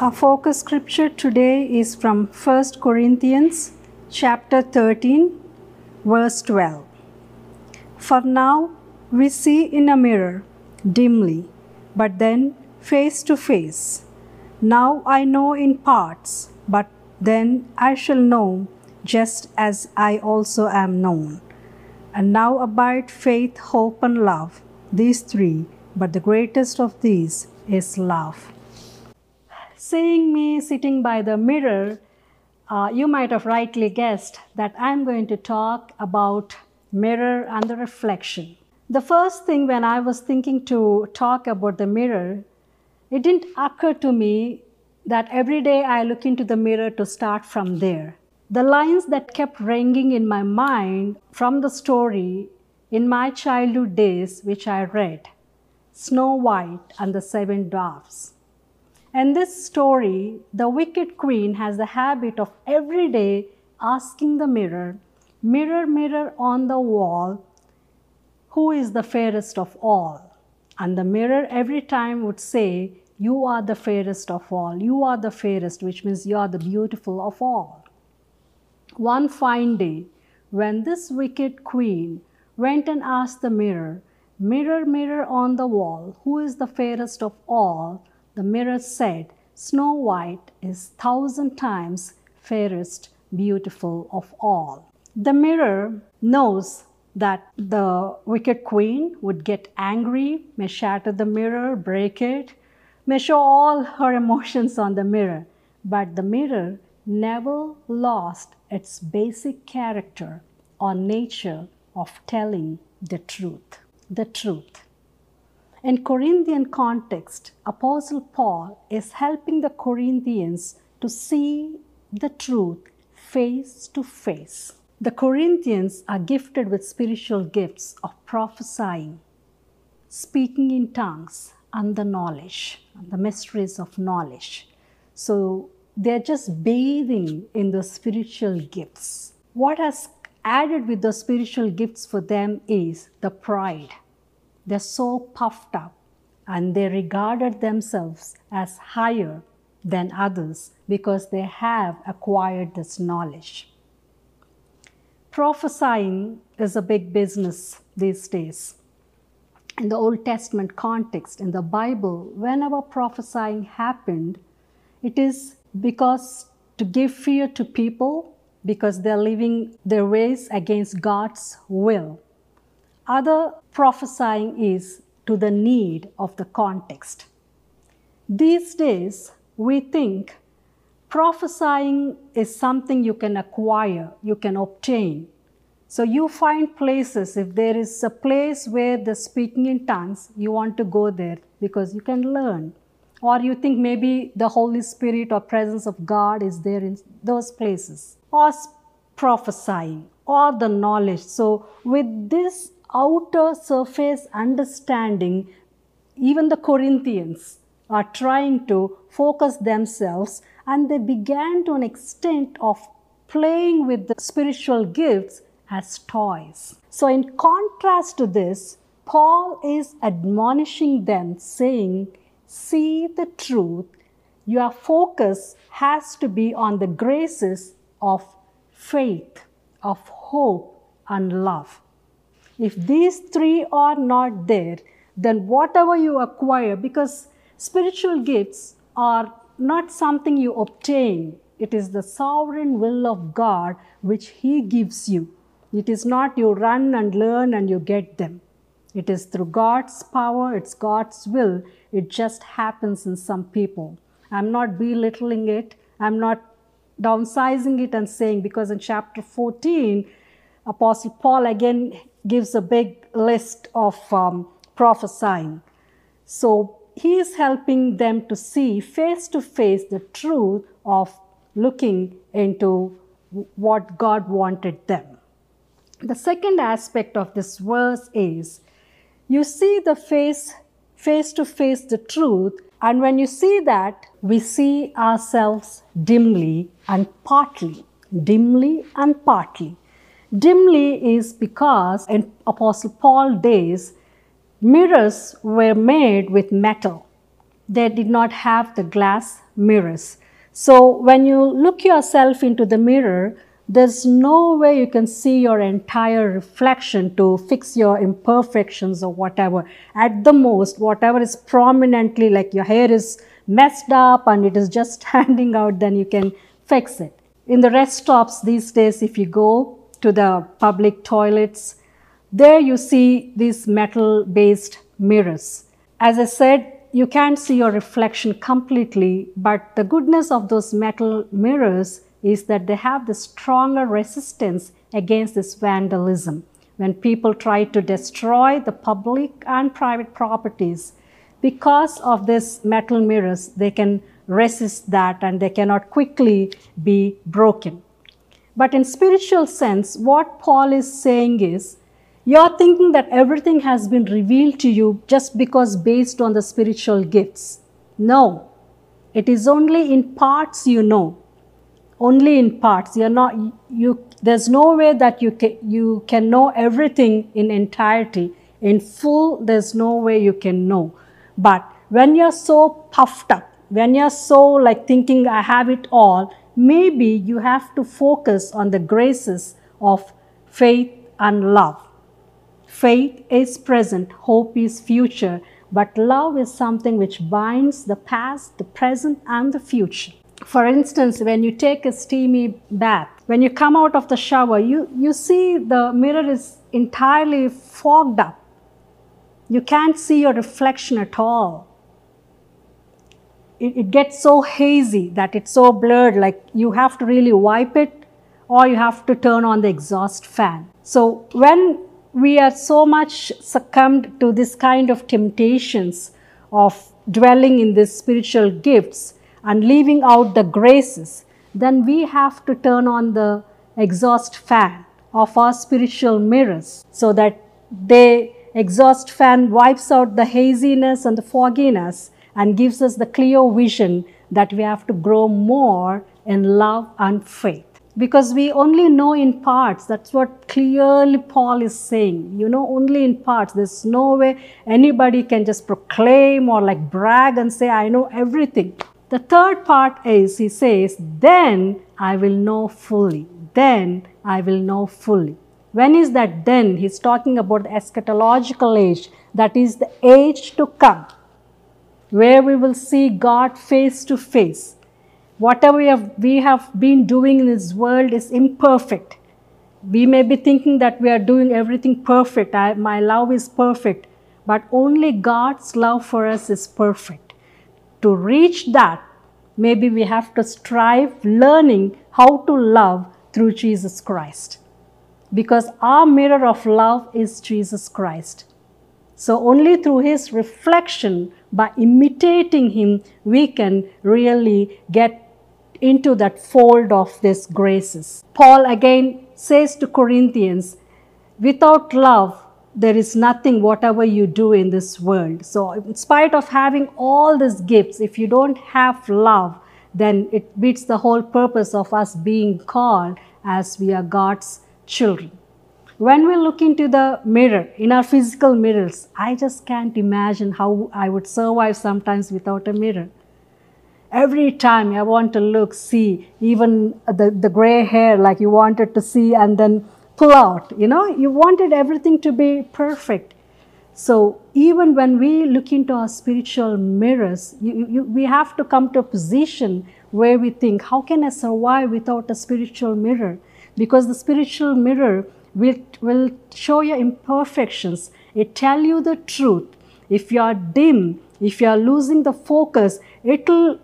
Our focus scripture today is from 1 Corinthians chapter 13 verse 12. For now we see in a mirror dimly, but then face to face. Now I know in parts, but then I shall know just as I also am known. And now abide faith, hope, and love, these three, but the greatest of these is love. Seeing me sitting by the mirror, uh, you might have rightly guessed that I'm going to talk about mirror and the reflection. The first thing when I was thinking to talk about the mirror, it didn't occur to me that every day I look into the mirror to start from there. The lines that kept ringing in my mind from the story in my childhood days, which I read Snow White and the Seven Dwarfs. In this story, the wicked queen has the habit of every day asking the mirror, Mirror, mirror on the wall, who is the fairest of all? And the mirror every time would say, You are the fairest of all. You are the fairest, which means you are the beautiful of all. One fine day, when this wicked queen went and asked the mirror, Mirror, mirror on the wall, who is the fairest of all? The mirror said, Snow White is thousand times fairest, beautiful of all. The mirror knows that the wicked queen would get angry, may shatter the mirror, break it, may show all her emotions on the mirror. But the mirror never lost its basic character or nature of telling the truth. The truth. In Corinthian context, Apostle Paul is helping the Corinthians to see the truth face to face. The Corinthians are gifted with spiritual gifts of prophesying, speaking in tongues, and the knowledge, and the mysteries of knowledge. So they're just bathing in the spiritual gifts. What has added with the spiritual gifts for them is the pride they're so puffed up and they regarded themselves as higher than others because they have acquired this knowledge. Prophesying is a big business these days. In the Old Testament context, in the Bible, whenever prophesying happened, it is because to give fear to people because they're living their ways against God's will. Other prophesying is to the need of the context. These days, we think prophesying is something you can acquire, you can obtain. So you find places, if there is a place where the speaking in tongues, you want to go there because you can learn. Or you think maybe the Holy Spirit or presence of God is there in those places. Or prophesying or the knowledge. So with this outer surface understanding, even the Corinthians are trying to focus themselves and they began to an extent of playing with the spiritual gifts as toys. So, in contrast to this, Paul is admonishing them, saying, See the truth. Your focus has to be on the graces of faith, of hope, and love. If these three are not there, then whatever you acquire, because spiritual gifts are not something you obtain, it is the sovereign will of God which He gives you. It is not you run and learn and you get them. It is through God's power, it's God's will. It just happens in some people. I'm not belittling it, I'm not downsizing it and saying, because in chapter 14, Apostle Paul again gives a big list of um, prophesying. So he is helping them to see face to face the truth of looking into what God wanted them. The second aspect of this verse is you see the face face to face the truth and when you see that we see ourselves dimly and partly dimly and partly Dimly is because in Apostle Paul days, mirrors were made with metal. They did not have the glass mirrors. So when you look yourself into the mirror, there's no way you can see your entire reflection to fix your imperfections or whatever. At the most, whatever is prominently like your hair is messed up and it is just standing out, then you can fix it. In the rest stops these days, if you go to the public toilets, there you see these metal based mirrors. As I said, you can't see your reflection completely, but the goodness of those metal mirrors is that they have the stronger resistance against this vandalism. When people try to destroy the public and private properties, because of this metal mirrors, they can resist that and they cannot quickly be broken. But in spiritual sense, what Paul is saying is, you're thinking that everything has been revealed to you just because based on the spiritual gifts. No, it is only in parts you know only in parts. You're not, you, there's no way that you can, you can know everything in entirety. In full, there's no way you can know. But when you're so puffed up, when you're so like thinking, I have it all, maybe you have to focus on the graces of faith and love. Faith is present, hope is future, but love is something which binds the past, the present, and the future for instance, when you take a steamy bath, when you come out of the shower, you, you see the mirror is entirely fogged up. You can't see your reflection at all. It, it gets so hazy that it's so blurred, like you have to really wipe it or you have to turn on the exhaust fan. So, when we are so much succumbed to this kind of temptations of dwelling in these spiritual gifts, and leaving out the graces, then we have to turn on the exhaust fan of our spiritual mirrors so that the exhaust fan wipes out the haziness and the fogginess and gives us the clear vision that we have to grow more in love and faith. Because we only know in parts. That's what clearly Paul is saying. You know, only in parts. There's no way anybody can just proclaim or like brag and say, I know everything. The third part is he says, Then I will know fully. Then I will know fully. When is that then? He's talking about the eschatological age, that is the age to come, where we will see God face to face. Whatever we have, we have been doing in this world is imperfect. We may be thinking that we are doing everything perfect. I, my love is perfect. But only God's love for us is perfect to reach that, maybe we have to strive learning how to love through Jesus Christ. Because our mirror of love is Jesus Christ. So, only through his reflection, by imitating him, we can really get into that fold of these graces. Paul again says to Corinthians, without love, there is nothing whatever you do in this world. So, in spite of having all these gifts, if you don't have love, then it beats the whole purpose of us being called as we are God's children. When we look into the mirror, in our physical mirrors, I just can't imagine how I would survive sometimes without a mirror. Every time I want to look, see, even the, the gray hair like you wanted to see, and then pull out. You know, you wanted everything to be perfect. So even when we look into our spiritual mirrors, you, you, we have to come to a position where we think, how can I survive without a spiritual mirror? Because the spiritual mirror will, will show your imperfections. It tell you the truth. If you are dim, if you are losing the focus, it'll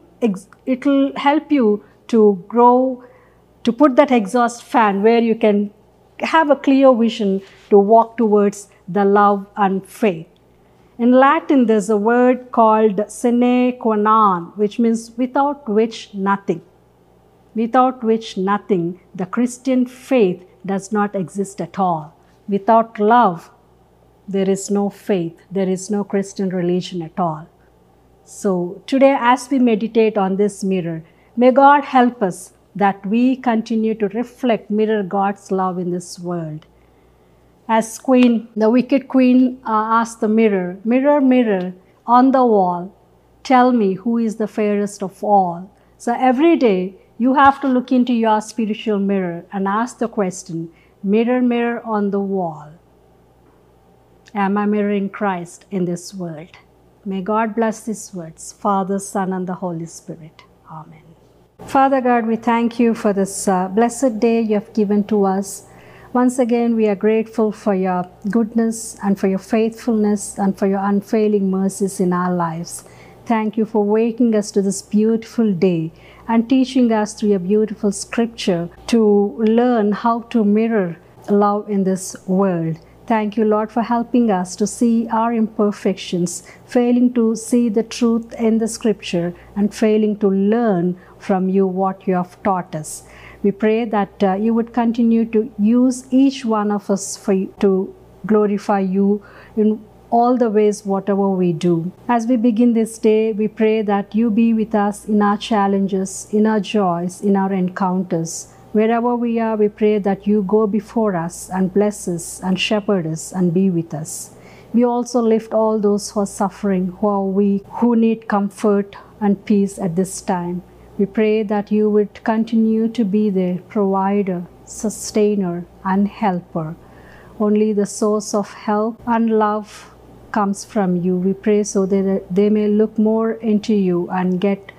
it'll help you to grow, to put that exhaust fan where you can have a clear vision to walk towards the love and faith. In Latin, there's a word called sine qua non, which means without which nothing. Without which nothing, the Christian faith does not exist at all. Without love, there is no faith, there is no Christian religion at all. So, today, as we meditate on this mirror, may God help us that we continue to reflect, mirror God's love in this world. As Queen, the wicked Queen uh, asked the mirror, Mirror, mirror on the wall, tell me who is the fairest of all. So every day you have to look into your spiritual mirror and ask the question Mirror, mirror on the wall. Am I mirroring Christ in this world? May God bless these words, Father, Son, and the Holy Spirit. Amen. Father God, we thank you for this uh, blessed day you have given to us. Once again, we are grateful for your goodness and for your faithfulness and for your unfailing mercies in our lives. Thank you for waking us to this beautiful day and teaching us through your beautiful scripture to learn how to mirror love in this world. Thank you, Lord, for helping us to see our imperfections, failing to see the truth in the scripture, and failing to learn from you what you have taught us. We pray that uh, you would continue to use each one of us for you, to glorify you in all the ways, whatever we do. As we begin this day, we pray that you be with us in our challenges, in our joys, in our encounters. Wherever we are, we pray that you go before us and bless us and shepherd us and be with us. We also lift all those who are suffering, who are weak, who need comfort and peace at this time. We pray that you would continue to be their provider, sustainer, and helper. Only the source of help and love comes from you. We pray so that they may look more into you and get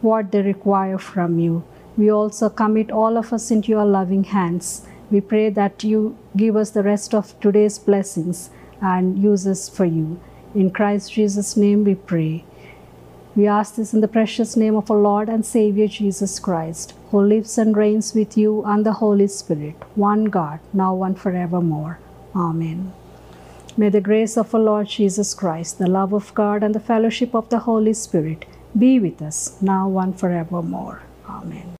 what they require from you. We also commit all of us into your loving hands. We pray that you give us the rest of today's blessings and use us for you. In Christ Jesus' name we pray. We ask this in the precious name of our Lord and Savior Jesus Christ, who lives and reigns with you and the Holy Spirit, one God, now and forevermore. Amen. May the grace of our Lord Jesus Christ, the love of God, and the fellowship of the Holy Spirit be with us now and forevermore. Amen.